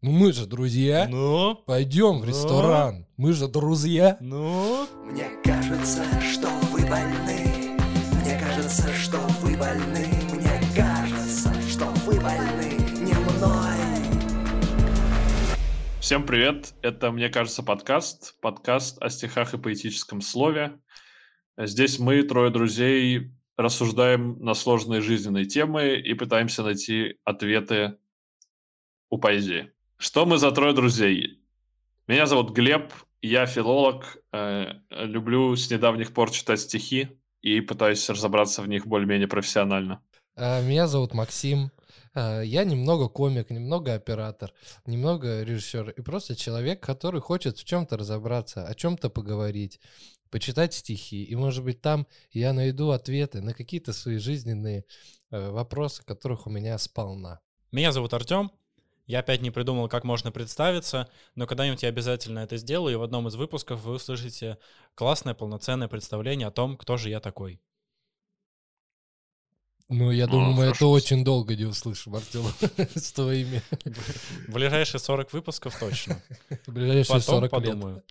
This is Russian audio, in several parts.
Ну мы же друзья. Ну? Пойдем в Ну? ресторан. Мы же друзья. Ну? Мне кажется, что вы больны. Мне кажется, что вы больны. Мне кажется, что вы больны не мной. Всем привет! Это, мне кажется, подкаст. Подкаст о стихах и поэтическом слове. Здесь мы, трое друзей, рассуждаем на сложные жизненные темы и пытаемся найти ответы у поэзии. Что мы за трое друзей? Меня зовут Глеб, я филолог, э, люблю с недавних пор читать стихи и пытаюсь разобраться в них более-менее профессионально. А, Меня зовут Максим. А, Я немного комик, немного оператор, немного режиссер и просто человек, который хочет в чем-то разобраться, о чем-то поговорить, почитать стихи. И, может быть, там я найду ответы на какие-то свои жизненные э, вопросы, которых у меня сполна. Меня зовут Артем. Я опять не придумал, как можно представиться, но когда-нибудь я обязательно это сделаю, и в одном из выпусков вы услышите классное полноценное представление о том, кто же я такой. Ну, я Ну, думаю, мы это очень долго не услышим, Артем, с твоими ближайшие 40 выпусков точно. ближайшие Потом 40 подумаю. лет.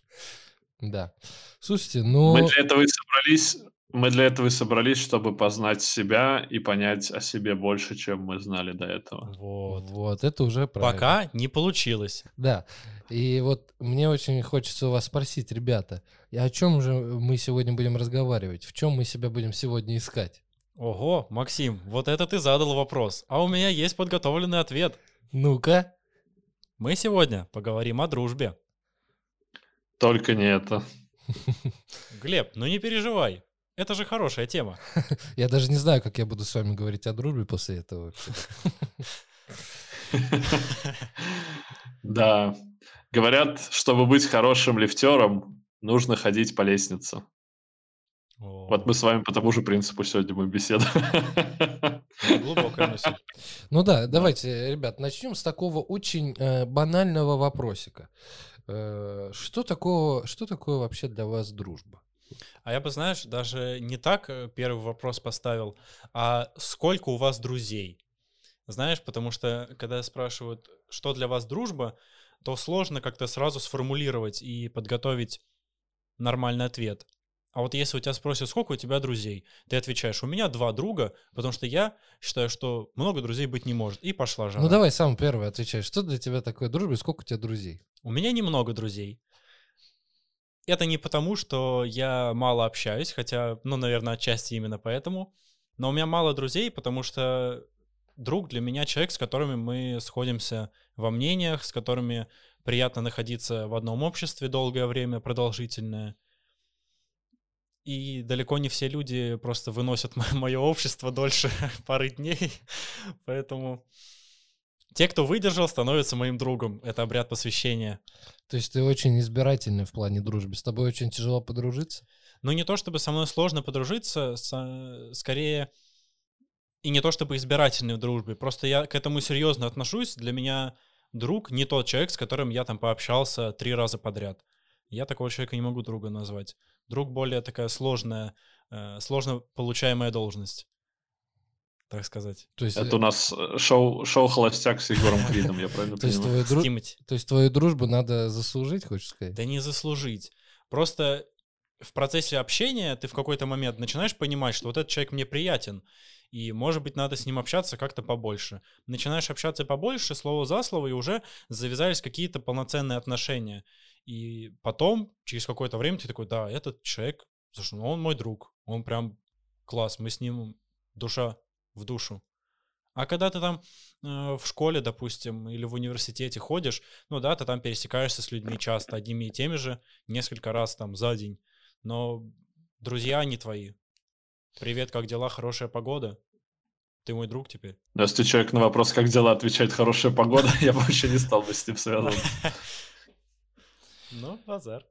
Да. Слушайте, ну... Мы для этого и собрались. Мы для этого и собрались, чтобы познать себя и понять о себе больше, чем мы знали до этого. Вот. Вот, это уже правильно. Пока не получилось. Да. И вот мне очень хочется у вас спросить, ребята, и о чем же мы сегодня будем разговаривать? В чем мы себя будем сегодня искать? Ого, Максим, вот это ты задал вопрос. А у меня есть подготовленный ответ. Ну-ка. Мы сегодня поговорим о дружбе. Только не это. Глеб, ну не переживай. Это же хорошая тема. Я даже не знаю, как я буду с вами говорить о дружбе после этого. Да. Говорят, чтобы быть хорошим лифтером, нужно ходить по лестнице. Вот мы с вами по тому же принципу сегодня мы беседуем. Глубокая мысль. Ну да, давайте, ребят, начнем с такого очень э, банального вопросика. Э, что, такого, что такое вообще для вас дружба? А я бы, знаешь, даже не так э, первый вопрос поставил, а сколько у вас друзей? Знаешь, потому что когда спрашивают, что для вас дружба, то сложно как-то сразу сформулировать и подготовить нормальный ответ. А вот если у тебя спросят, сколько у тебя друзей, ты отвечаешь, у меня два друга, потому что я считаю, что много друзей быть не может. И пошла жара. Ну давай сам первый отвечай. Что для тебя такое дружба и сколько у тебя друзей? У меня немного друзей. Это не потому, что я мало общаюсь, хотя, ну, наверное, отчасти именно поэтому. Но у меня мало друзей, потому что друг для меня человек, с которыми мы сходимся во мнениях, с которыми приятно находиться в одном обществе долгое время, продолжительное. И далеко не все люди просто выносят мое общество дольше пары дней. Поэтому те, кто выдержал, становятся моим другом. Это обряд посвящения. То есть ты очень избирательный в плане дружбы. С тобой очень тяжело подружиться? Ну, не то чтобы со мной сложно подружиться, со- скорее и не то чтобы избирательный в дружбе. Просто я к этому серьезно отношусь. Для меня друг не тот человек, с которым я там пообщался три раза подряд. Я такого человека не могу друга назвать. Друг более такая сложная, э, сложно получаемая должность, так сказать. То есть, Это у нас э, шоу, шоу «Холостяк» с Егором Кридом, я правильно понимаю? то есть твою дружбу надо заслужить, хочешь сказать? Да не заслужить. Просто в процессе общения ты в какой-то момент начинаешь понимать, что вот этот человек мне приятен, и, может быть, надо с ним общаться как-то побольше. Начинаешь общаться побольше, слово за слово, и уже завязались какие-то полноценные отношения. И потом, через какое-то время, ты такой, да, этот человек, слушай, ну он мой друг, он прям класс, мы с ним душа в душу. А когда ты там э, в школе, допустим, или в университете ходишь, ну да, ты там пересекаешься с людьми часто, одними и теми же, несколько раз там за день, но друзья не твои. Привет, как дела, хорошая погода? Ты мой друг теперь. Но Если человек на вопрос, как дела, отвечает «хорошая погода», я бы вообще не стал бы с ним связываться. Ну, базар.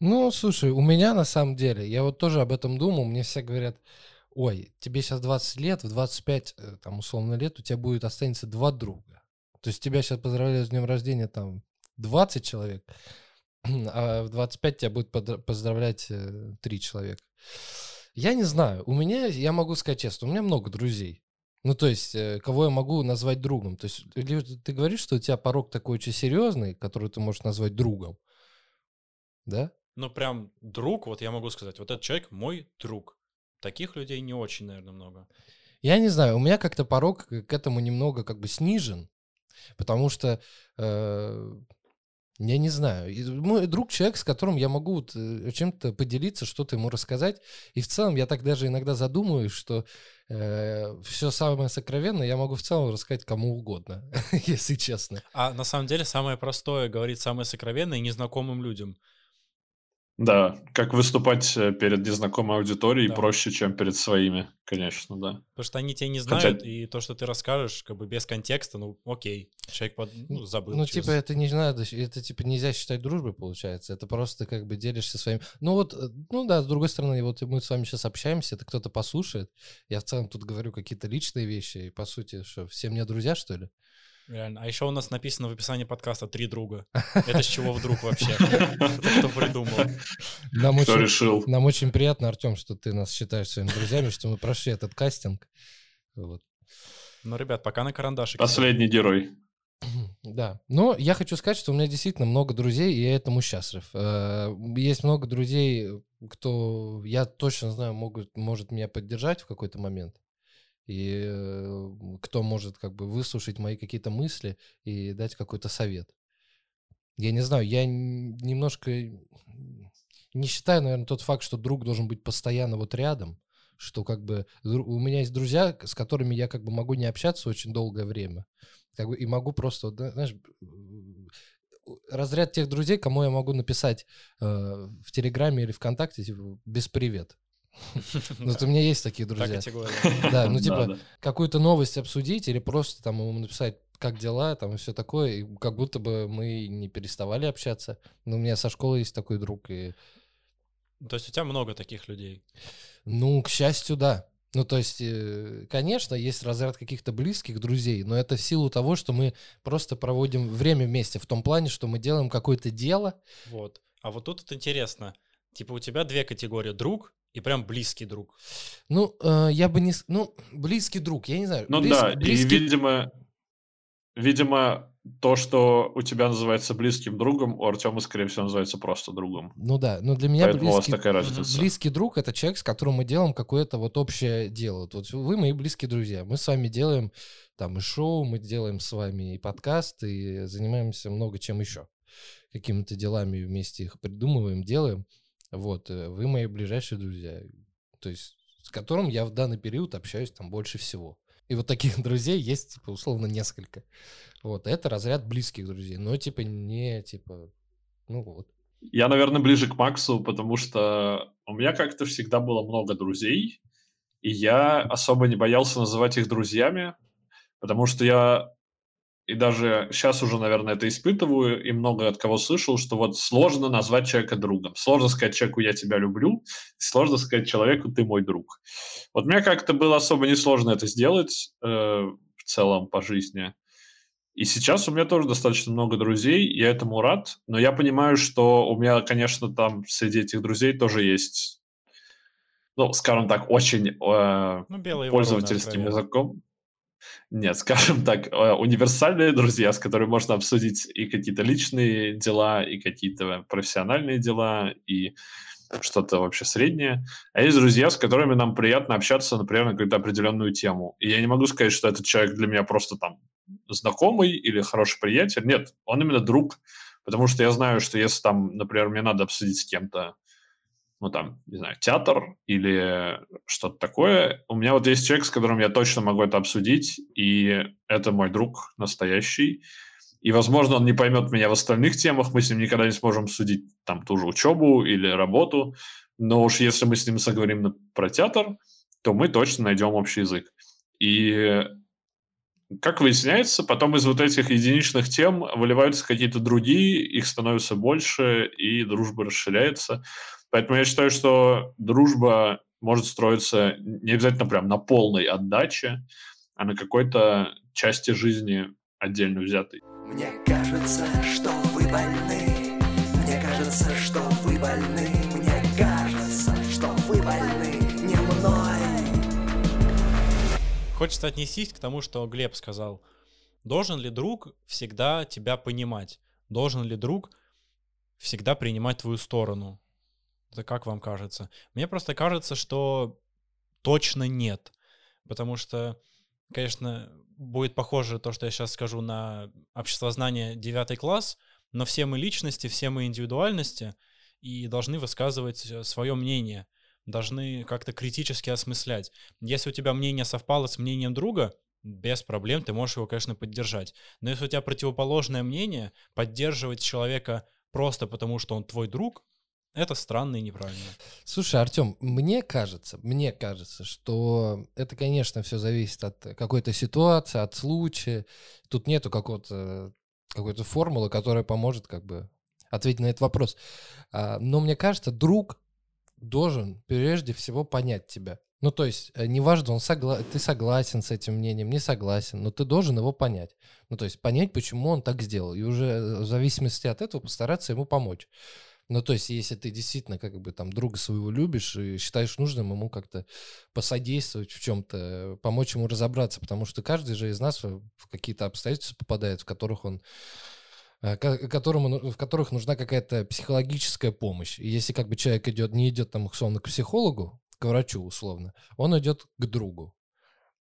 Ну, слушай, у меня на самом деле, я вот тоже об этом думал, мне все говорят, ой, тебе сейчас 20 лет, в 25, э, там, условно, лет у тебя будет, останется два друга. То есть тебя сейчас поздравляют с днем рождения, там, 20 человек, а в 25 тебя будет поздравлять э, 3 человека. Я не знаю, у меня, я могу сказать честно, у меня много друзей. Ну, то есть, э, кого я могу назвать другом? То есть, ты говоришь, что у тебя порог такой очень серьезный, который ты можешь назвать другом, да? Ну, прям друг, вот я могу сказать, вот этот человек мой друг. Таких людей не очень, наверное, много. Я не знаю, у меня как-то порог к этому немного как бы снижен, потому что э, я не знаю. И Мой друг человек, с которым я могу вот, э, чем-то поделиться, что-то ему рассказать. И в целом я так даже иногда задумываюсь, что все самое сокровенное я могу в целом рассказать кому угодно, если честно. А на самом деле самое простое говорить самое сокровенное незнакомым людям. Да, как выступать э, перед незнакомой аудиторией Да. проще, чем перед своими, конечно, да. Потому что они тебя не Хотя- знают, и то, что ты расскажешь, как бы без контекста, ну окей, человек под- ну, забыл. Ну, через- типа, это не надо, это, типа, нельзя считать дружбой, получается. Это просто, как бы, делишься своим... Ну, вот, э, ну, да, с другой стороны, вот мы с вами сейчас общаемся, это кто-то послушает. Я в целом тут говорю какие-то личные вещи, и, по сути, что, все мне друзья, что ли? Реально. А еще у нас написано в описании подкаста «Три друга». Это с чего вдруг вообще? Кто придумал? Нам Кто очень, решил? нам очень приятно, Артем, что ты нас считаешь своими друзьями, что мы прошли этот кастинг. Вот. Ну, ребят, пока на карандашик. Последний герой. Да. Но я хочу сказать, что у меня действительно много друзей, и я этому счастлив. Э, Есть много друзей, кто, я точно знаю, могут, может меня поддержать в какой-то момент. И кто может как бы выслушать мои какие-то мысли и дать какой-то совет. Я не знаю, я немножко не считаю, наверное, тот факт, что друг должен быть постоянно вот рядом, что как бы у меня есть друзья, с которыми я как бы могу не общаться очень долгое время, как бы и могу просто, знаешь, разряд тех друзей, кому я могу написать э, в Телеграме или ВКонтакте, типа, без привет. Ну, вот у меня есть такие Та друзья. Да, ну типа какую-то новость обсудить или просто там ему написать, как дела, там и все такое, и как будто бы мы не переставали общаться. Ну, у меня со школы есть такой друг, и, То есть у тебя много таких людей. ну, к счастью, да. Ну, то есть, э, конечно, есть разряд каких-то близких друзей, но это в силу того, что мы просто проводим время вместе, в том плане, что мы делаем какое-то дело. Вот. А вот тут вот интересно. Типа у тебя две категории. Друг и прям близкий друг. Ну, э, я бы не... Ну, близкий друг, я не знаю. Ну близ- да, и, близкий- видимо, видимо, то, что у тебя называется близким другом, у Артема, скорее всего, называется просто другом. Ну да, но для меня Поэтому у вас близкий, такая разница. близкий друг это человек, с которым мы делаем какое-то вот общее дело. Вот, вот вы мои близкие друзья. Мы с вами делаем там и шоу, мы делаем с вами и подкаст, и занимаемся много чем еще. Какими-то делами вместе их придумываем, делаем. Вот, э, вы мои ближайшие друзья. То есть с которым я в данный период общаюсь там больше всего. И вот таких друзей есть, типа, условно, несколько. Вот, это разряд близких друзей. Но, типа, не, типа, ну вот. Я, наверное, ближе к Максу, потому что у меня как-то всегда было много друзей, и я особо не боялся называть их друзьями, потому что я и даже сейчас уже, наверное, это испытываю, и много от кого слышал, что вот сложно назвать человека другом. Сложно сказать человеку «я тебя люблю», сложно сказать человеку «ты мой друг». Вот мне как-то было особо несложно это сделать э, в целом по жизни. И сейчас у меня тоже достаточно много друзей, я этому рад, но я понимаю, что у меня, конечно, там среди этих друзей тоже есть, ну, скажем так, очень э, Ну, пользовательским вороны, языком. Нет, скажем так, э, универсальные друзья, с которыми можно обсудить и какие-то личные дела, и какие-то профессиональные дела, и что-то вообще среднее. А есть друзья, с которыми нам приятно общаться, например, на какую-то определенную тему. И я не могу сказать, что этот человек для меня просто там знакомый или хороший приятель. Нет, он именно друг, потому что я знаю, что если там, например, мне надо обсудить с кем-то, ну там, не знаю, театр или что-то такое, у меня вот есть человек, с которым я точно могу это обсудить, и это мой друг настоящий. И, возможно, он не поймет меня в остальных темах, мы с ним никогда не сможем обсудить там ту же учебу или работу, но уж если мы с ним заговорим на- про театр, то мы точно найдем общий язык. И как выясняется, потом из вот этих единичных тем выливаются какие-то другие, их становится больше, и дружба расширяется. Поэтому я считаю, что дружба может строиться не обязательно прям на полной отдаче, а на какой-то части жизни отдельно взятой. Мне кажется, что вы больны. Мне кажется, что вы больны. Мне кажется, что вы больны не мной. хочется отнестись к тому, что Глеб сказал. Должен ли друг всегда тебя понимать? Должен ли друг всегда принимать твою сторону? Это как вам кажется? Мне просто кажется, что точно нет. Потому что, конечно, будет похоже то, что я сейчас скажу на обществознание 9 класс, но все мы личности, все мы индивидуальности и должны высказывать свое мнение, должны как-то критически осмыслять. Если у тебя мнение совпало с мнением друга, без проблем ты можешь его, конечно, поддержать. Но если у тебя противоположное мнение, поддерживать человека просто потому, что он твой друг, это странно и неправильно. Слушай, Артем, мне кажется, мне кажется, что это, конечно, все зависит от какой-то ситуации, от случая. Тут нету какого-то какой-то формулы, которая поможет как бы ответить на этот вопрос. А, но мне кажется, друг должен прежде всего понять тебя. Ну, то есть, э, неважно, он согла... ты согласен с этим мнением, не согласен, но ты должен его понять. Ну, то есть, понять, почему он так сделал. И уже э, в зависимости от этого постараться ему помочь. Ну, то есть, если ты действительно как бы там друга своего любишь и считаешь нужным ему как-то посодействовать в чем-то, помочь ему разобраться, потому что каждый же из нас в какие-то обстоятельства попадает, в которых он Э, которому, ну, в которых нужна какая-то психологическая помощь. И если как бы человек идет, не идет там условно к психологу, к врачу условно, он идет к другу.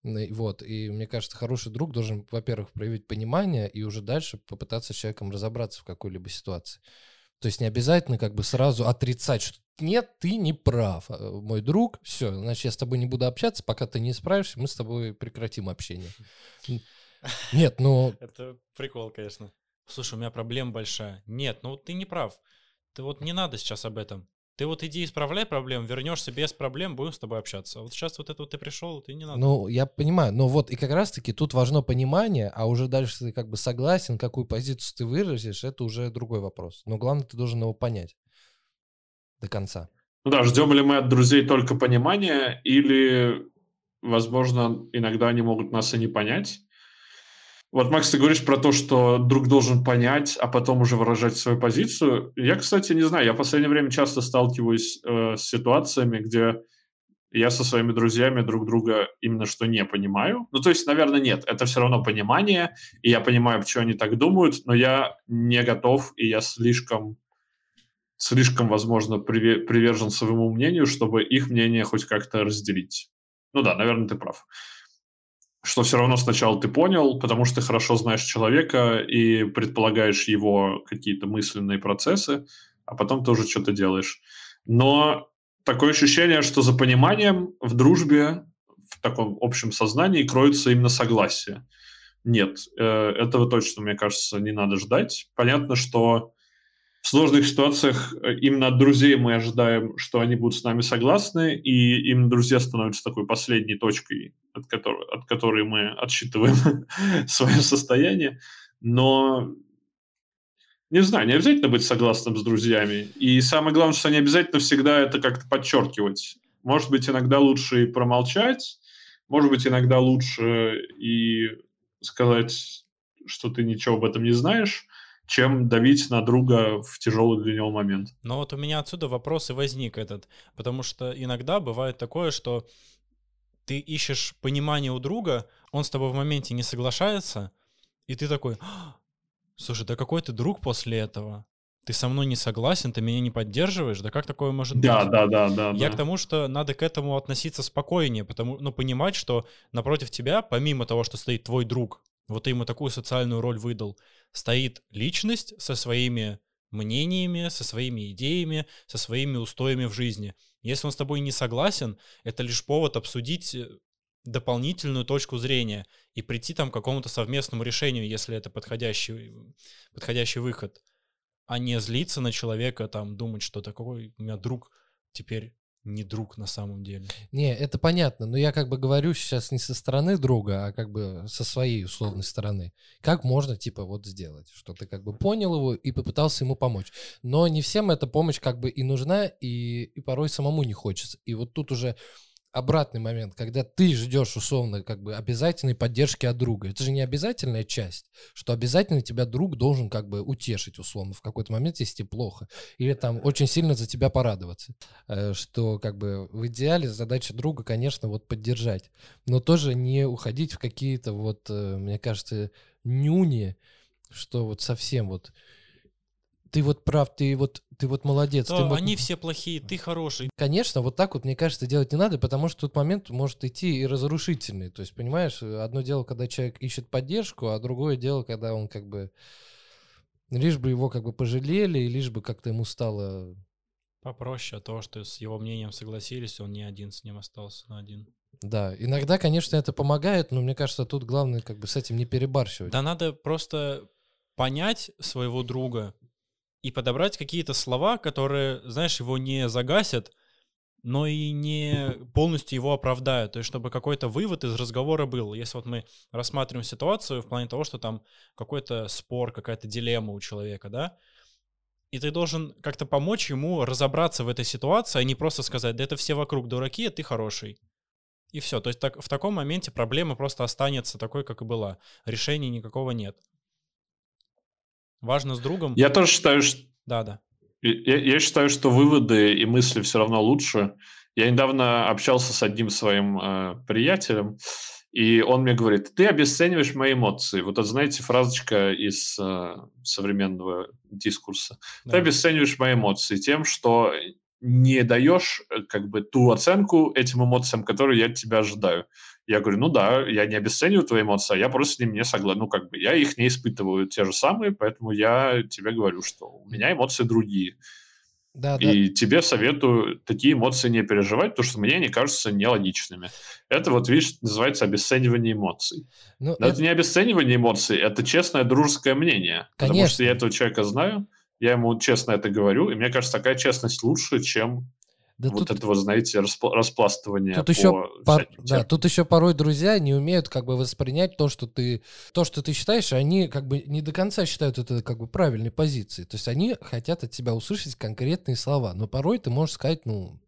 Вот, и мне кажется, хороший друг должен, во-первых, проявить понимание и уже дальше попытаться с человеком разобраться в какой-либо ситуации. То есть не обязательно как бы сразу отрицать, что нет, ты не прав, а, мой друг, все, значит, я с тобой не буду общаться, пока ты не справишься, мы с тобой прекратим общение. Нет, ну... Это прикол, конечно. Слушай, у меня проблема большая. Нет, ну ты не прав. Ты вот не надо сейчас об этом. Ты вот иди исправляй проблему, вернешься без проблем, будем с тобой общаться. Вот сейчас вот это вот ты пришел, ты не надо. Ну, я понимаю, но вот и как раз-таки тут важно понимание, а уже дальше ты как бы согласен, какую позицию ты выразишь, это уже другой вопрос. Но главное, ты должен его понять до конца. Ну да, ждем ли мы от друзей только понимания, или, возможно, иногда они могут нас и не понять, вот, Макс, ты говоришь про то, что друг должен понять, а потом уже выражать свою позицию. Я, кстати, не знаю, я в последнее время часто сталкиваюсь э, с ситуациями, где я со своими друзьями друг друга именно что не понимаю. Ну, то есть, наверное, нет, это все равно понимание, и я понимаю, почему они так думают, но я не готов, и я слишком, слишком, возможно, привержен своему мнению, чтобы их мнение хоть как-то разделить. Ну да, наверное, ты прав что все равно сначала ты понял, потому что ты хорошо знаешь человека и предполагаешь его какие-то мысленные процессы, а потом ты уже что-то делаешь. Но такое ощущение, что за пониманием в дружбе, в таком общем сознании кроется именно согласие. Нет, э, этого точно, мне кажется, не надо ждать. Понятно, что в сложных ситуациях э, именно от друзей мы ожидаем, что они будут с нами согласны, и именно друзья становятся такой последней точкой, от которой, от которой мы отсчитываем свое состояние. Но не знаю, не обязательно быть согласным с друзьями. И самое главное, что не обязательно всегда это как-то подчеркивать. Может быть, иногда лучше и промолчать, может быть, иногда лучше и сказать, что ты ничего об этом не знаешь, чем давить на друга в тяжелый для него момент. Но вот у меня отсюда вопрос и возник этот, потому что иногда бывает такое, что ты ищешь понимание у друга, он с тобой в моменте не соглашается, и ты такой, «А, слушай, да какой ты друг после этого? Ты со мной не согласен, ты меня не поддерживаешь, да как такое может да, быть? Да, да, да, Я да. к тому, что надо к этому относиться спокойнее, потому, ну, понимать, что напротив тебя, помимо того, что стоит твой друг, вот ты ему такую социальную роль выдал, стоит личность со своими мнениями, со своими идеями, со своими устоями в жизни. Если он с тобой не согласен, это лишь повод обсудить э, дополнительную точку зрения и прийти там к какому-то совместному решению, если это подходящий, подходящий выход, а не злиться на человека, там, думать, что такой у меня друг теперь не друг на самом деле. Не, это понятно, но я как бы говорю сейчас не со стороны друга, а как бы со своей условной стороны. Как можно, типа, вот сделать, что ты как бы понял его и попытался ему помочь. Но не всем эта помощь как бы и нужна, и, и порой самому не хочется. И вот тут уже обратный момент, когда ты ждешь условно как бы обязательной поддержки от друга. Это же не обязательная часть, что обязательно тебя друг должен как бы утешить условно в какой-то момент, если тебе плохо. Или там очень сильно за тебя порадоваться. Э, Что как бы в идеале задача друга, конечно, вот поддержать. Но тоже не уходить в какие-то вот, э, мне кажется, нюни, что вот совсем вот ты вот прав, ты вот, ты вот молодец. То ты вот- они все плохие, ты хороший. Конечно, вот так вот, мне кажется, делать не надо, потому что тут момент может идти и разрушительный. То есть, понимаешь, одно дело, когда человек ищет поддержку, а другое дело, когда он как бы... Лишь бы его как бы пожалели, и лишь бы как-то ему стало... Попроще того, что с его мнением согласились, он не один с ним остался на один. Да, иногда, конечно, это помогает, но мне кажется, тут главное как бы с этим не перебарщивать. Да надо просто понять своего друга и подобрать какие-то слова, которые, знаешь, его не загасят, но и не полностью его оправдают. То есть, чтобы какой-то вывод из разговора был. Если вот мы рассматриваем ситуацию в плане того, что там какой-то спор, какая-то дилемма у человека, да, и ты должен как-то помочь ему разобраться в этой ситуации, а не просто сказать, да это все вокруг дураки, а ты хороший. И все. То есть так, в таком моменте проблема просто останется такой, как и была. Решения никакого нет. Важно с другом. Я тоже считаю, что Да, да. Я, я считаю, что выводы и мысли все равно лучше. Я недавно общался с одним своим э, приятелем, и он мне говорит, ты обесцениваешь мои эмоции. Вот это, знаете, фразочка из э, современного дискурса. Ты да. обесцениваешь мои эмоции тем, что не даешь э, как бы ту оценку этим эмоциям, которые я от тебя ожидаю. Я говорю, ну да, я не обесцениваю твои эмоции, а я просто с ними не согласен. Ну, как бы я их не испытываю те же самые, поэтому я тебе говорю, что у меня эмоции другие. Да, да. И тебе советую такие эмоции не переживать, потому что мне они кажутся нелогичными. Это вот, видишь, называется обесценивание эмоций. Ну, Но это- это не обесценивание эмоций, это честное дружеское мнение. Потому Конечно. что я этого человека знаю, я ему честно это говорю, и мне кажется, такая честность лучше, чем да вот тут- это вот, знаете, распла- распластывание Тут по еще, пор- да, тут еще порой друзья не умеют как бы воспринять то, что ты, то, что ты считаешь, они как бы не до конца считают это как бы правильной позицией. То есть они хотят от тебя услышать конкретные слова, но порой ты можешь сказать, ну,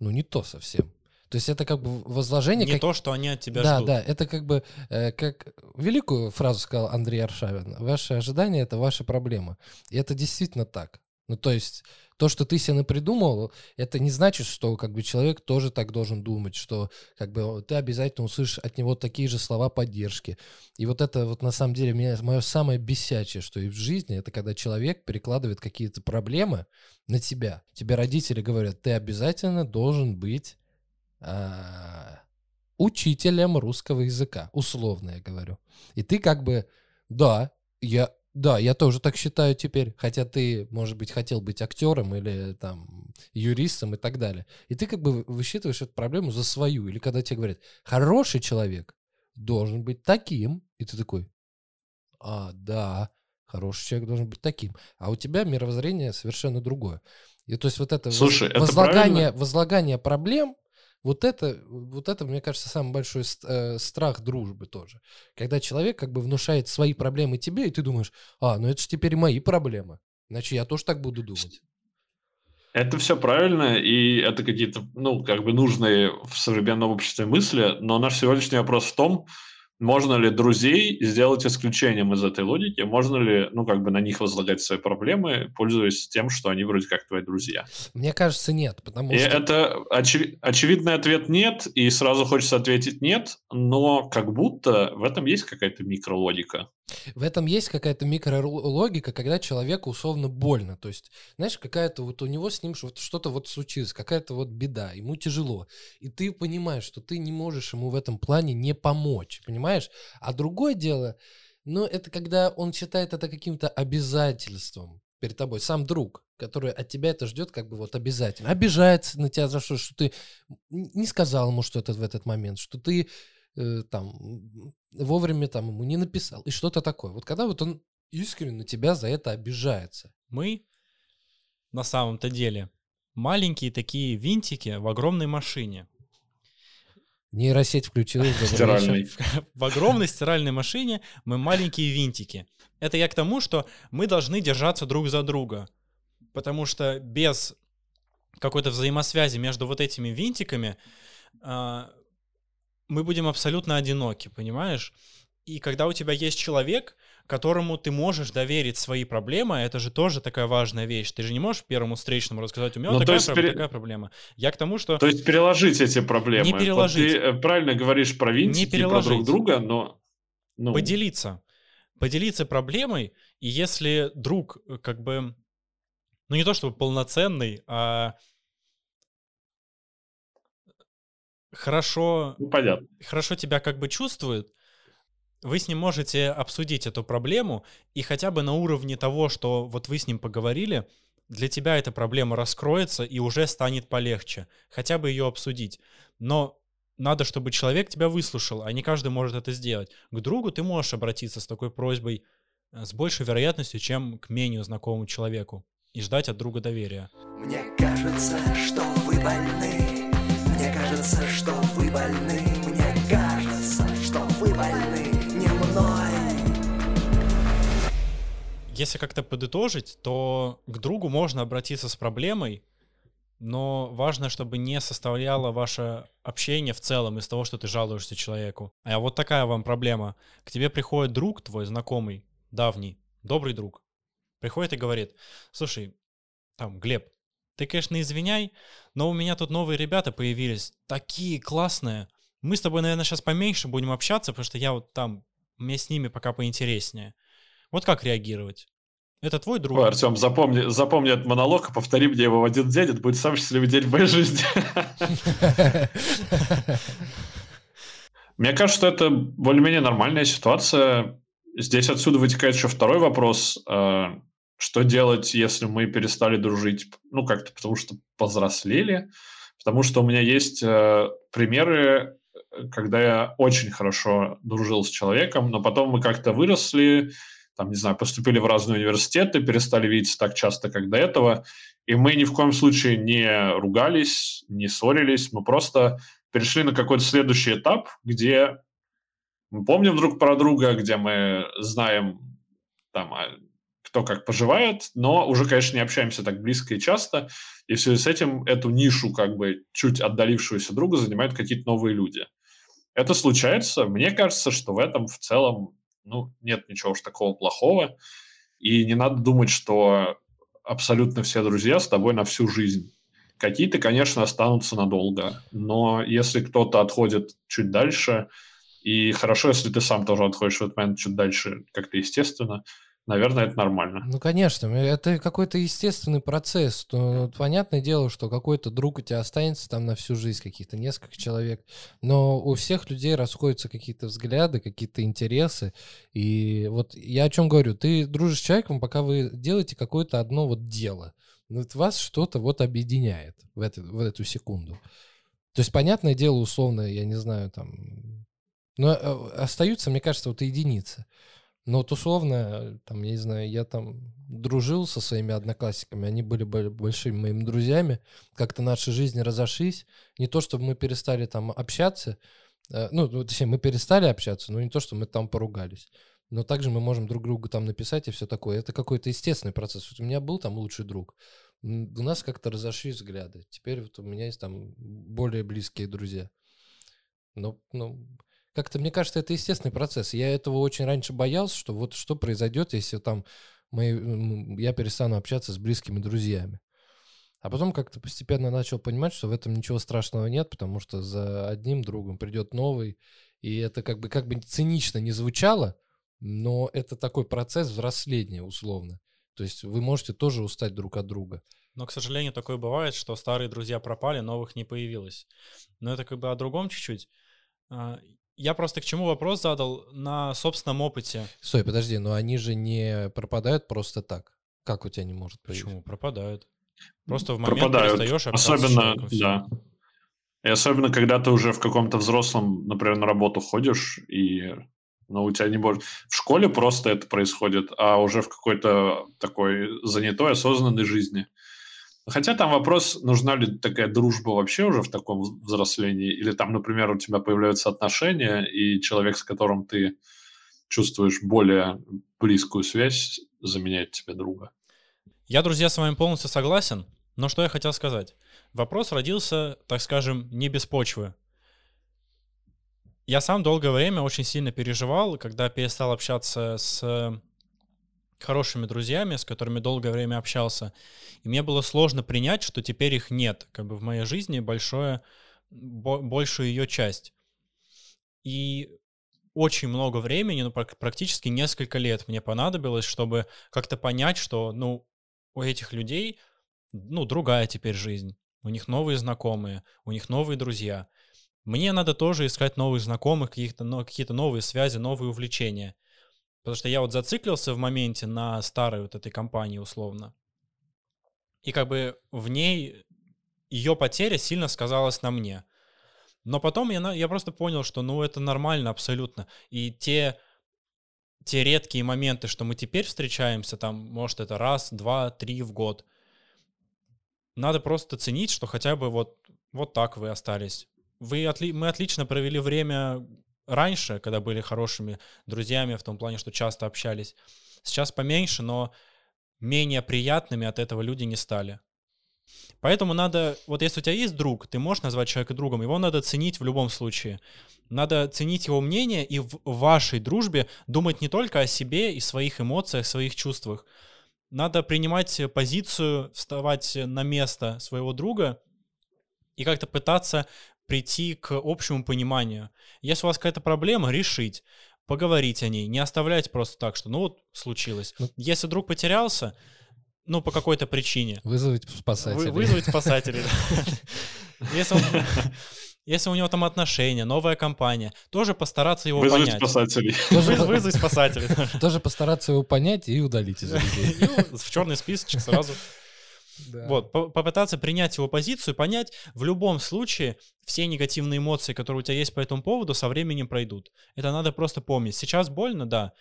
ну не то совсем. То есть это как бы возложение... Не как- то, что они от тебя да, ждут. да, это как бы, э, как великую фразу сказал Андрей Аршавин. Ваши ожидания — это ваша проблема. И это действительно так. Ну, то есть то, что ты себе напридумывал, это не значит, что как бы человек тоже так должен думать, что как бы ты обязательно услышишь от него такие же слова поддержки. И вот это вот на самом деле меня, мое самое бесячее, что и в жизни, это когда человек перекладывает какие-то проблемы на тебя. Тебе родители говорят, ты обязательно должен быть а, учителем русского языка, условно я говорю. И ты как бы, да, я, да, я тоже так считаю теперь, хотя ты, может быть, хотел быть актером или там юристом и так далее. И ты как бы высчитываешь эту проблему за свою. Или когда тебе говорят, хороший человек должен быть таким, и ты такой, а, да, хороший человек должен быть таким. А у тебя мировоззрение совершенно другое. И то есть вот это, Слушай, это возлагание, правильно. возлагание проблем, вот это, вот это, мне кажется, самый большой э, страх дружбы тоже. Когда человек как бы внушает свои проблемы тебе, и ты думаешь, а, ну это же теперь мои проблемы. Значит, я тоже так буду думать. Это все правильно, и это какие-то, ну, как бы нужные в современном обществе мысли, но наш сегодняшний вопрос в том, можно ли друзей сделать исключением из этой логики, можно ли, ну, как бы на них возлагать свои проблемы, пользуясь тем, что они вроде как твои друзья. Мне кажется, нет, потому И что... это очеви- очевидный ответ нет, и сразу хочется ответить нет, но как будто в этом есть какая-то микрологика. В этом есть какая-то микрологика, когда человеку условно больно. То есть, знаешь, какая-то вот у него с ним что-то вот случилось, какая-то вот беда, ему тяжело. И ты понимаешь, что ты не можешь ему в этом плане не помочь, понимаешь? А другое дело, ну, это когда он считает это каким-то обязательством перед тобой, сам друг, который от тебя это ждет как бы вот обязательно. Обижается на тебя за что, что ты не сказал ему что-то в этот момент, что ты э, там вовремя там ему не написал и что-то такое. Вот когда вот он искренне на тебя за это обижается. Мы на самом-то деле маленькие такие винтики в огромной машине. Нейросеть включилась. Стиральный. В огромной стиральной машине мы маленькие винтики. Это я к тому, что мы должны держаться друг за друга. Потому что без какой-то взаимосвязи между вот этими винтиками а, мы будем абсолютно одиноки, понимаешь? И когда у тебя есть человек, которому ты можешь доверить свои проблемы, это же тоже такая важная вещь. Ты же не можешь первому встречному рассказать, у меня Ну, вот такая, есть проблема, пере- такая проблема. Я к тому, что... То есть переложить эти проблемы. Не Вот переложить. ты э, правильно говоришь про винтики, и про друг друга, но... Ну, поделиться. Поделиться проблемой, и если друг э, как бы, ну не то чтобы полноценный, а хорошо, ну, понятно. хорошо тебя как бы чувствует, вы с ним можете обсудить эту проблему, и хотя бы на уровне того, что вот вы с ним поговорили, для тебя эта проблема раскроется и уже станет полегче. Хотя бы ее обсудить. Но надо, чтобы человек тебя выслушал, а не каждый может это сделать. К другу ты можешь обратиться с такой просьбой э, с большей вероятностью, чем к менее знакомому человеку. И ждать от друга доверия. Мне кажется, что вы больны. Мне кажется, что вы больны. Мне кажется, что вы больны мной. Если как-то подытожить, то к другу можно обратиться с проблемой, но важно, чтобы не составляло ваше общение в целом из того, что ты жалуешься человеку. А вот такая вам проблема. К тебе приходит друг твой, знакомый, давний, добрый друг. Приходит и говорит, слушай, там, Глеб, ты, конечно, извиняй, но у меня тут новые ребята появились, такие классные. Мы с тобой, наверное, сейчас поменьше будем общаться, потому что я вот там, мне с ними пока поинтереснее. Вот как реагировать? Это твой друг? Ой, Артем, запомни, запомни этот монолог и повтори мне его в один день. Это будет самый счастливый день в моей жизни. Мне кажется, что это более-менее нормальная ситуация. Здесь отсюда вытекает еще второй вопрос. э, Что делать, если мы перестали дружить? Ну, как-то потому что повзрослели. Потому что у меня есть э, примеры, когда я очень хорошо дружил с человеком, но потом мы как-то выросли, там, не знаю, поступили в разные университеты, перестали видеться так часто, как до этого, и мы ни в коем случае не ругались, не ссорились, мы просто перешли на какой-то следующий этап, где мы помним друг про друга, где мы знаем, там, а, кто как поживает, но уже, конечно, не общаемся так близко и часто, и в связи с этим эту нишу, как бы, чуть отдалившуюся друга занимают какие-то новые люди. Это случается. Мне кажется, что в этом в целом ну, нет ничего уж такого плохого. И не надо думать, что абсолютно все друзья с тобой на всю жизнь. Какие-то, конечно, останутся надолго, но если кто-то отходит чуть дальше, и хорошо, если ты сам тоже отходишь в этот момент чуть дальше, как-то естественно, наверное, это нормально. Ну, конечно, это какой-то естественный процесс. То, понятное дело, что какой-то друг у тебя останется там на всю жизнь, каких-то несколько человек. Но у всех людей расходятся какие-то взгляды, какие-то интересы. И вот я о чем говорю. Ты дружишь с человеком, пока вы делаете какое-то одно вот дело. Вот вас что-то вот объединяет в, это, в эту секунду. То есть, понятное дело, условно, я не знаю, там... Но э, остаются, мне кажется, вот единицы. Но вот условно, там, я не знаю, я там дружил со своими одноклассниками, они были бо- большими моими друзьями, как-то наши жизни разошлись. Не то, чтобы мы перестали там общаться, э, ну, ну, точнее, мы перестали общаться, но не то, что мы там поругались. Но также мы можем друг другу там написать и все такое. Это какой-то естественный процесс. Вот у меня был там лучший друг. У нас как-то разошлись взгляды. Теперь вот у меня есть там более близкие друзья. Но, ну, как-то, мне кажется, это естественный процесс. Я этого очень раньше боялся, что вот что произойдет, если там мы, я перестану общаться с близкими друзьями. А потом как-то постепенно начал понимать, что в этом ничего страшного нет, потому что за одним другом придет новый. И это как бы, как бы цинично не звучало, но это такой процесс взросления условно. То есть вы можете тоже устать друг от друга. Но, к сожалению, такое бывает, что старые друзья пропали, новых не появилось. Но это как бы о другом чуть-чуть. Я просто к чему вопрос задал на собственном опыте. Стой, подожди, но они же не пропадают просто так. Как у тебя не может появиться? Почему? Пропадают. Просто в момент Пропадают. перестаешь общаться с Особенно, человеком, всё. да. И особенно, когда ты уже в каком-то взрослом, например, на работу ходишь, и ну, у тебя не может... В школе просто это происходит, а уже в какой-то такой занятой, осознанной жизни. Хотя там вопрос, нужна ли такая дружба вообще уже в таком взрослении, или там, например, у тебя появляются отношения, и человек, с которым ты чувствуешь более близкую связь, заменяет тебе друга. Я, друзья, с вами полностью согласен, но что я хотел сказать. Вопрос родился, так скажем, не без почвы. я сам долгое время очень сильно переживал, когда перестал общаться с хорошими друзьями, с которыми долгое время общался. И мне было сложно принять, что теперь их нет, как бы в моей жизни большое, бо- большую ее часть. И очень много времени, ну, прак- практически несколько лет мне понадобилось, чтобы как-то понять, что, ну, у этих людей, ну, другая теперь жизнь. У них новые знакомые, у них новые друзья. Мне надо тоже искать новых знакомых, но, какие-то новые связи, новые увлечения. Потому что я вот зациклился в моменте на старой вот этой компании условно. И как бы в ней ее потеря сильно сказалась на мне. Но потом я, я просто понял, что ну это нормально абсолютно. И те, те редкие моменты, что мы теперь встречаемся, там, может, это раз, два, три в год, надо просто ценить, что хотя бы вот, вот так вы остались. Вы отли- мы отлично провели время раньше, когда были хорошими друзьями, в том плане, что часто общались. Сейчас поменьше, но менее приятными от этого люди не стали. Поэтому надо, вот если у тебя есть друг, ты можешь назвать человека другом, его надо ценить в любом случае. Надо ценить его мнение и в вашей дружбе думать не только о себе и своих эмоциях, своих чувствах. Надо принимать позицию, вставать на место своего друга и как-то пытаться прийти к общему пониманию. Если у вас какая-то проблема, решить, поговорить о ней, не оставлять просто так, что ну вот случилось. Ну. Если друг потерялся, ну по какой-то причине, Вызвать вы- спасателей. вызвать спасателей. Если он- если у него там отношения, новая компания, тоже постараться его Вызвать понять. спасателей. Тоже, Вы- Вызвать спасателей. тоже постараться его понять и удалить из людей. В черный списочек сразу. Вот, по- попытаться принять его позицию, понять, в любом случае все негативные эмоции, которые у тебя есть по этому поводу, со временем пройдут. Это надо просто помнить. Сейчас больно, да,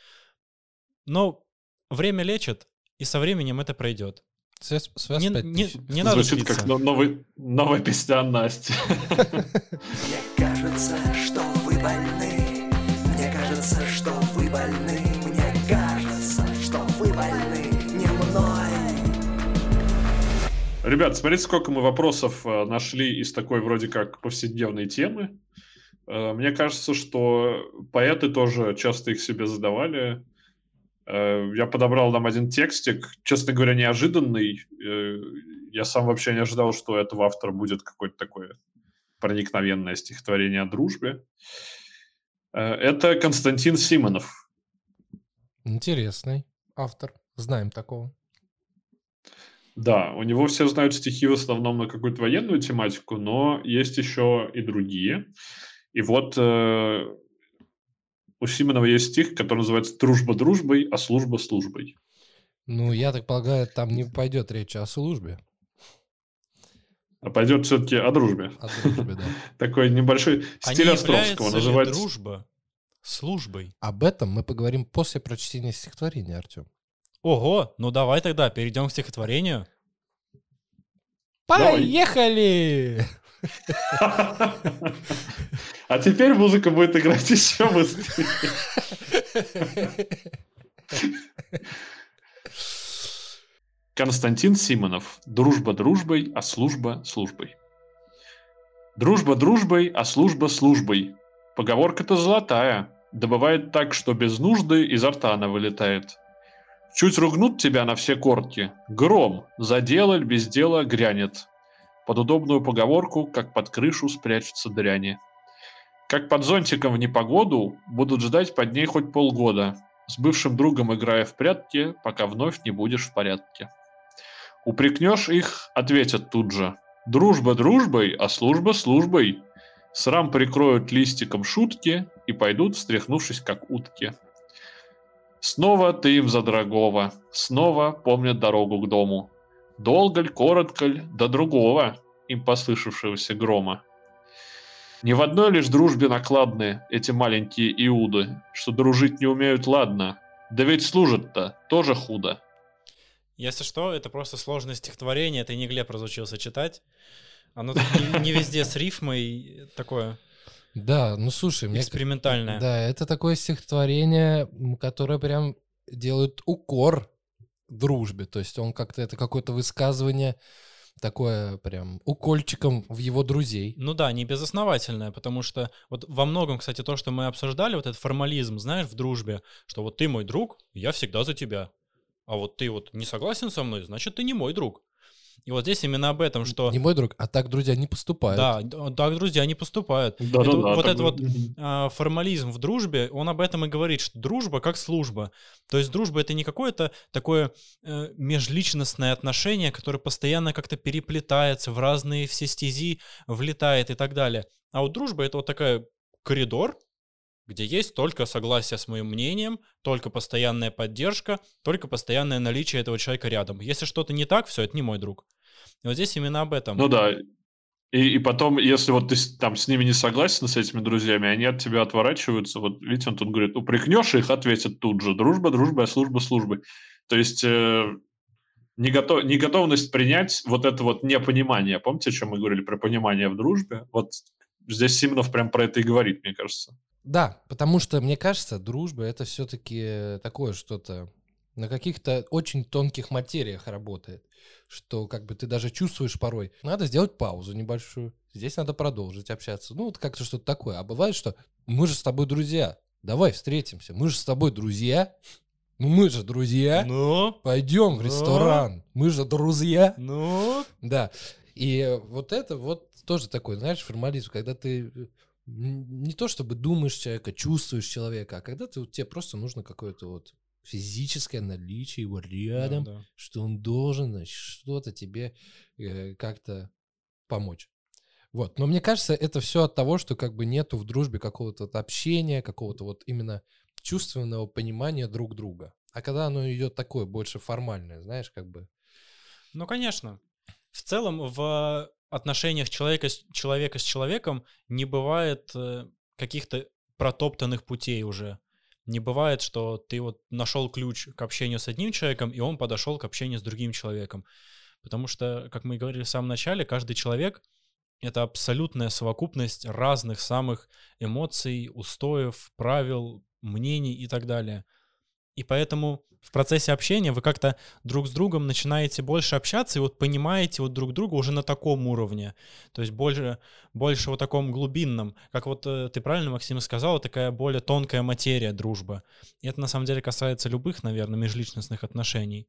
но время лечит, и со временем это пройдет. Связь, связь Не, не- не надо Звучит как злиться. но- новый, новая песня Насти. Мне кажется, что вы больны. Мне кажется, что вы больны. Мне кажется, что вы больны не мной. Ребят, смотрите, сколько мы вопросов э, нашли из такой вроде как повседневной темы. Э, Мне кажется, что поэты тоже часто их себе задавали. Э, Я подобрал нам один текстик, честно говоря, неожиданный. Я сам вообще не ожидал, что у этого автора будет какое-то такое проникновенное стихотворение о дружбе. Это Константин Симонов. Интересный автор. Знаем такого. Да, у него все знают стихи в основном на какую-то военную тематику, но есть еще и другие. И вот э, у Симонова есть стих, который называется «Дружба дружбой, а служба службой». Ну, я так полагаю, там не пойдет речь о службе, А пойдет все-таки о дружбе. о дружбе, да. Такой небольшой не стиль Островского. Называется... дружба службой? Об этом мы поговорим после прочтения стихотворения, Артем. Ого, ну давай тогда перейдем к стихотворению. Поехали! А теперь музыка будет играть еще быстрее. Константин Симонов. Дружба дружбой, а служба службой. Дружба дружбой, а служба службой. Поговорка-то золотая. Да бывает так, что без нужды изо рта она вылетает. Чуть ругнут тебя на все корки. Гром. Заделаль, без дела грянет. Под удобную поговорку, как под крышу спрячутся дряни. Как под зонтиком в непогоду, будут ждать под ней хоть полгода, с бывшим другом играя в прятки, пока вновь не будешь в порядке. Упрекнешь их, ответят тут же. Дружба дружбой, а служба службой. Срам прикроют листиком шутки и пойдут, встряхнувшись, как утки. Снова ты им за дорогого, снова помнят дорогу к дому. Долго ль, коротко ль, до другого, им послышавшегося грома. Не в одной лишь дружбе накладны эти маленькие иуды, что дружить не умеют, ладно. Да ведь служат-то тоже худо. Если что, это просто сложное стихотворение, это не Глеб разучился читать. Оно не везде с рифмой такое Да, ну слушай, мне... экспериментальное. Да, это такое стихотворение, которое прям делает укор дружбе. То есть он как-то, это какое-то высказывание такое прям укольчиком в его друзей. Ну да, не безосновательное, потому что вот во многом, кстати, то, что мы обсуждали, вот этот формализм, знаешь, в дружбе, что вот ты мой друг, я всегда за тебя. А вот ты вот не согласен со мной, значит, ты не мой друг. И вот здесь именно об этом, что... Не мой друг, а так друзья не поступают. Да, так друзья не поступают. Да, Это да, вот да. вот бы- Мгм. а, формализм в дружбе, он об этом и говорит, что дружба как служба. То есть дружба это не какое-то такое э, межличностное отношение, которое постоянно как-то переплетается в разные все стези, влетает и так далее. А вот дружба это вот такая коридор, где есть только согласие с моим мнением, только постоянная поддержка, только постоянное наличие этого человека рядом. Если что-то не так, все, это не мой друг. И вот здесь именно об этом. Ну да. И, и потом, если вот ты там с ними не согласен, с этими друзьями, они от тебя отворачиваются. Вот видите, он тут говорит, упрекнешь их, ответят тут же. Дружба, дружба, служба, службы. То есть э, не, готов, не готовность принять вот это вот непонимание. Помните, о чем мы говорили про понимание в дружбе? Вот здесь Симонов прям про это и говорит, мне кажется. Да, потому что, мне кажется, дружба это все-таки такое что-то на каких-то очень тонких материях работает, что как бы ты даже чувствуешь порой. Надо сделать паузу небольшую, здесь надо продолжить общаться. Ну, вот как-то что-то такое. А бывает, что мы же с тобой друзья, давай встретимся, мы же с тобой друзья, ну мы же друзья, Ну, пойдем в Ну? ресторан, мы же друзья. ну, Да. И вот это вот тоже такой, знаешь, формализм, когда ты не то чтобы думаешь человека, чувствуешь человека, а когда ты, вот, тебе просто нужно какое-то вот физическое наличие его рядом, Да, да. что он должен что-то тебе э, как-то помочь. Вот. Но мне кажется, это все от того, что как бы нету в дружбе какого-то вот общения, какого-то вот именно чувственного понимания друг друга. А когда оно идет такое, больше формальное, знаешь, как бы... Ну, конечно. В целом, в отношениях человека человека с человеком не бывает э, каких-то протоптанных путей уже. Не бывает, что ты вот нашел ключ к общению с одним человеком, и он подошел к общению с другим человеком. Потому что, как мы и говорили в самом начале, каждый человек — это абсолютная совокупность разных самых эмоций, устоев, правил, мнений и так далее. И поэтому в процессе общения вы как-то друг с другом начинаете больше общаться и вот понимаете вот друг друга уже на таком уровне. То есть больше, больше вот таком глубинном. Как вот э, ты правильно, Максим, сказал, такая более тонкая материя дружба. И это на самом деле касается любых, наверное, межличностных отношений.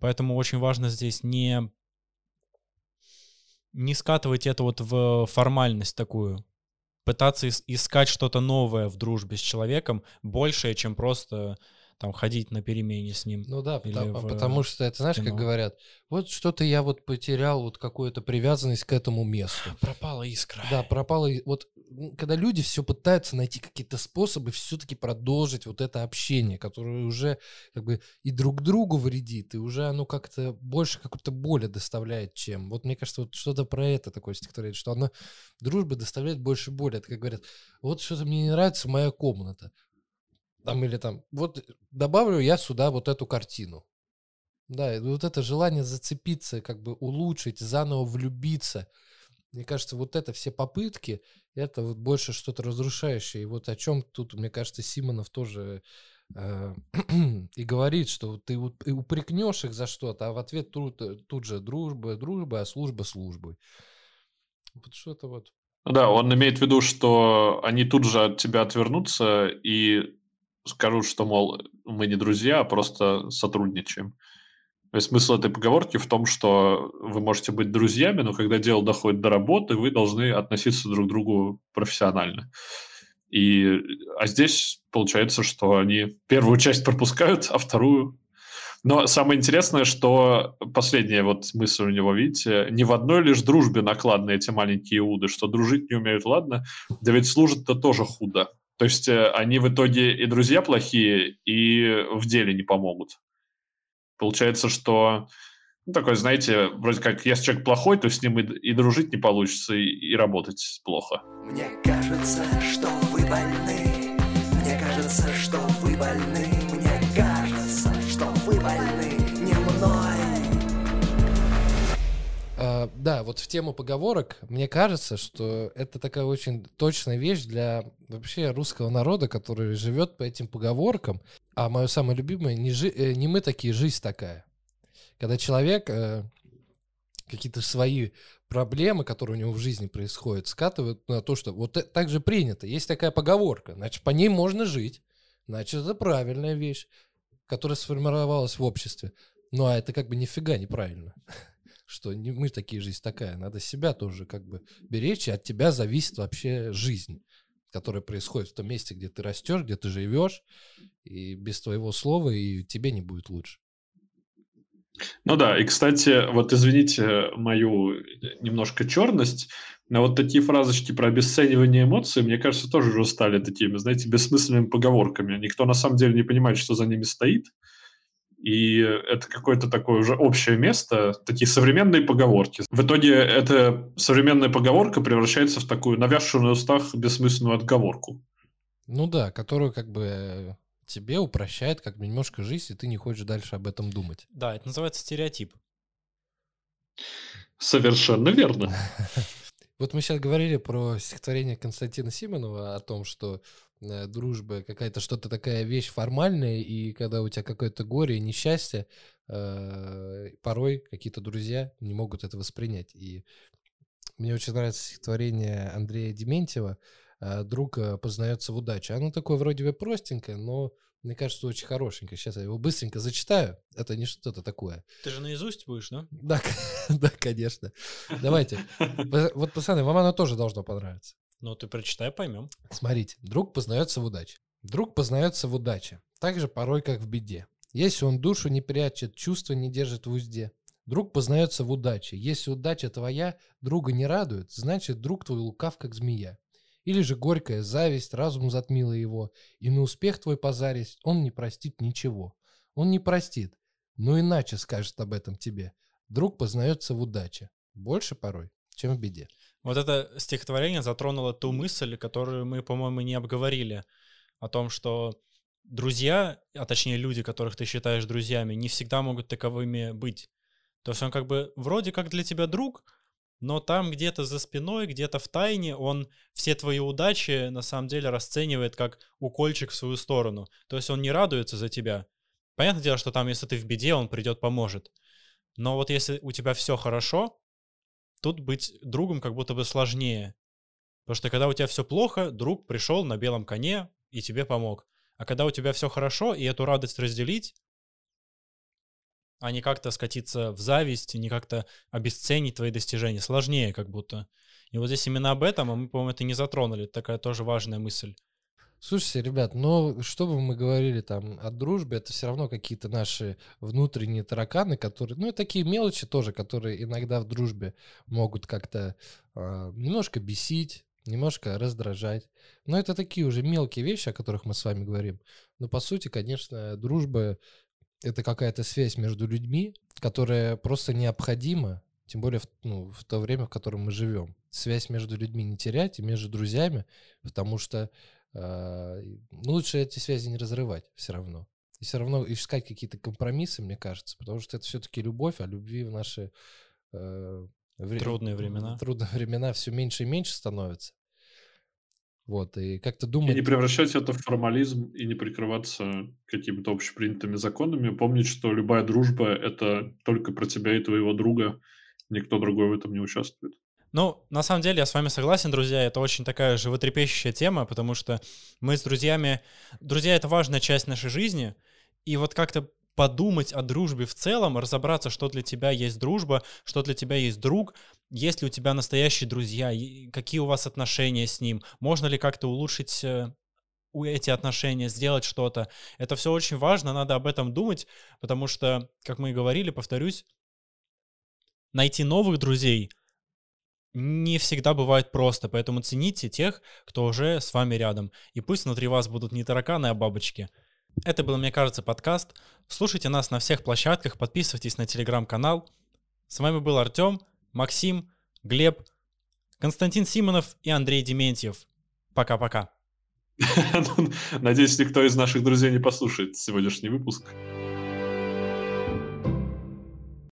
Поэтому очень важно здесь не, не скатывать это вот в формальность такую. Пытаться ис- искать что-то новое в дружбе с человеком, большее, чем просто там ходить на перемене с ним. Ну да, потому, в, потому что это, знаешь, как кино. говорят, вот что-то я вот потерял вот какую-то привязанность к этому месту. Пропала искра. Да, пропало. и Вот когда люди все пытаются найти какие-то способы все-таки продолжить вот это общение, которое уже как бы и друг другу вредит, и уже оно как-то больше какой-то боли доставляет, чем. Вот мне кажется, вот что-то про это такое стихотворение, что оно дружба доставляет больше боли. Это как говорят, вот что-то мне не нравится моя комната. Там или там, вот добавлю я сюда вот эту картину. Да, и вот это желание зацепиться, как бы улучшить, заново влюбиться. Мне кажется, вот это все попытки, это вот больше что-то разрушающее. И вот о чем тут, мне кажется, Симонов тоже э, и говорит, что ты упрекнешь их за что-то, а в ответ тут, э, тут же дружба, дружба, а служба службой. Вот что-то вот. Да, он имеет в виду, что они тут же от тебя отвернутся и скажут, что, мол, мы не друзья, а просто сотрудничаем. То есть смысл этой поговорки в том, что вы можете быть друзьями, но когда дело доходит до работы, вы должны относиться друг к другу профессионально. И, а здесь получается, что они первую часть пропускают, а вторую... Но самое интересное, что последняя вот мысль у него, видите, не в одной лишь дружбе накладны эти маленькие иуды, что дружить не умеют, ладно, да ведь служат-то тоже худо. То есть э, они в итоге и друзья плохие, и в деле не помогут. Получается, что ну, такой, знаете, вроде как, если человек плохой, то с ним и, и дружить не получится, и, и работать плохо. Мне кажется, что вы больны. Мне кажется, что вы больны. Да, вот в тему поговорок, мне кажется, что это такая очень точная вещь для вообще русского народа, который живет по этим поговоркам. А мое самое любимое, не, жи- э, не мы такие, жизнь такая. Когда человек э, какие-то свои проблемы, которые у него в жизни происходят, скатывают на то, что вот так же принято. Есть такая поговорка, значит, по ней можно жить. Значит, это правильная вещь, которая сформировалась в обществе. Ну, а это как бы нифига неправильно. Что не мы такие, жизнь такая. Надо себя тоже как бы беречь, и от тебя зависит вообще жизнь, которая происходит в том месте, где ты растешь, где ты живешь, и без твоего слова и тебе не будет лучше. Ну да, и, кстати, вот извините мою немножко черность, но вот такие фразочки про обесценивание эмоций, мне кажется, тоже уже стали такими, знаете, бессмысленными поговорками. Никто на самом деле не понимает, что за ними стоит. И это какое-то такое уже общее место, такие современные поговорки. В итоге эта современная поговорка превращается в такую навязшую на устах бессмысленную отговорку. Ну да, которую как бы тебе упрощает как бы немножко жизнь, и ты не хочешь дальше об этом думать. Да, это называется стереотип. Совершенно верно. Вот мы сейчас говорили про стихотворение Константина Симонова о том, что э, дружба какая-то что-то такая вещь формальная, и когда у тебя какое-то горе и несчастье, э, порой какие-то друзья не могут это воспринять. И мне очень нравится стихотворение Андрея Дементьева э, «Друг э, познается в удаче». Оно такое вроде бы простенькое, но мне кажется, очень хорошенькое. Сейчас я его быстренько зачитаю. Это не что-то такое. Ты же наизусть будешь, да? Да, да, конечно. Давайте. Вот, пацаны, вам оно тоже должно понравиться. Ну, ты прочитай, поймем. Смотрите. Друг познается в удаче. Друг познается в удаче. Так же порой, как в беде. Если он душу не прячет, чувства не держит в узде. Друг познается в удаче. Если удача твоя друга не радует, значит, друг твой лукав, как змея. Или же горькая зависть разум затмила его, и на успех твой позарись он не простит ничего. Он не простит, но иначе скажет об этом тебе. Друг познается в удаче, больше порой, чем в беде. Вот это стихотворение затронуло ту мысль, которую мы, по-моему, не обговорили, о том, что друзья, а точнее люди, которых ты считаешь друзьями, не всегда могут таковыми быть. То есть он как бы вроде как для тебя друг, но там где-то за спиной, где-то в тайне он все твои удачи на самом деле расценивает как укольчик в свою сторону. То есть он не радуется за тебя. Понятное дело, что там, если ты в беде, он придет, поможет. Но вот если у тебя все хорошо, тут быть другом как будто бы сложнее. Потому что когда у тебя все плохо, друг пришел на белом коне и тебе помог. А когда у тебя все хорошо, и эту радость разделить, а не как-то скатиться в зависть, не как-то обесценить твои достижения. Сложнее как будто. И вот здесь именно об этом, а мы, по-моему, это не затронули. Такая тоже важная мысль. Слушайте, ребят, но что бы мы говорили там о дружбе, это все равно какие-то наши внутренние тараканы, которые, ну, и такие мелочи тоже, которые иногда в дружбе могут как-то э, немножко бесить, немножко раздражать. Но это такие уже мелкие вещи, о которых мы с вами говорим. Но по сути, конечно, дружба это какая-то связь между людьми, которая просто необходима, тем более в, ну, в то время, в котором мы живем. Связь между людьми не терять и между друзьями, потому что лучше эти связи не разрывать все равно. И все равно искать какие-то компромиссы, мне кажется, потому что это все-таки любовь, а любви в наши э, вре- трудные времена. Трудные времена все меньше и меньше становится. Вот, и как-то И думать... не превращать это в формализм и не прикрываться какими-то общепринятыми законами. Помнить, что любая дружба – это только про тебя и твоего друга. Никто другой в этом не участвует. Ну, на самом деле, я с вами согласен, друзья, это очень такая животрепещущая тема, потому что мы с друзьями... Друзья — это важная часть нашей жизни, и вот как-то подумать о дружбе в целом, разобраться, что для тебя есть дружба, что для тебя есть друг, есть ли у тебя настоящие друзья, какие у вас отношения с ним, можно ли как-то улучшить э, эти отношения, сделать что-то. Это все очень важно, надо об этом думать, потому что, как мы и говорили, повторюсь, найти новых друзей не всегда бывает просто, поэтому цените тех, кто уже с вами рядом. И пусть внутри вас будут не тараканы, а бабочки – это был, мне кажется, подкаст. Слушайте нас на всех площадках, подписывайтесь на телеграм-канал. С вами был Артем, Максим, Глеб, Константин Симонов и Андрей Дементьев. Пока-пока. Надеюсь, никто из наших друзей не послушает сегодняшний выпуск.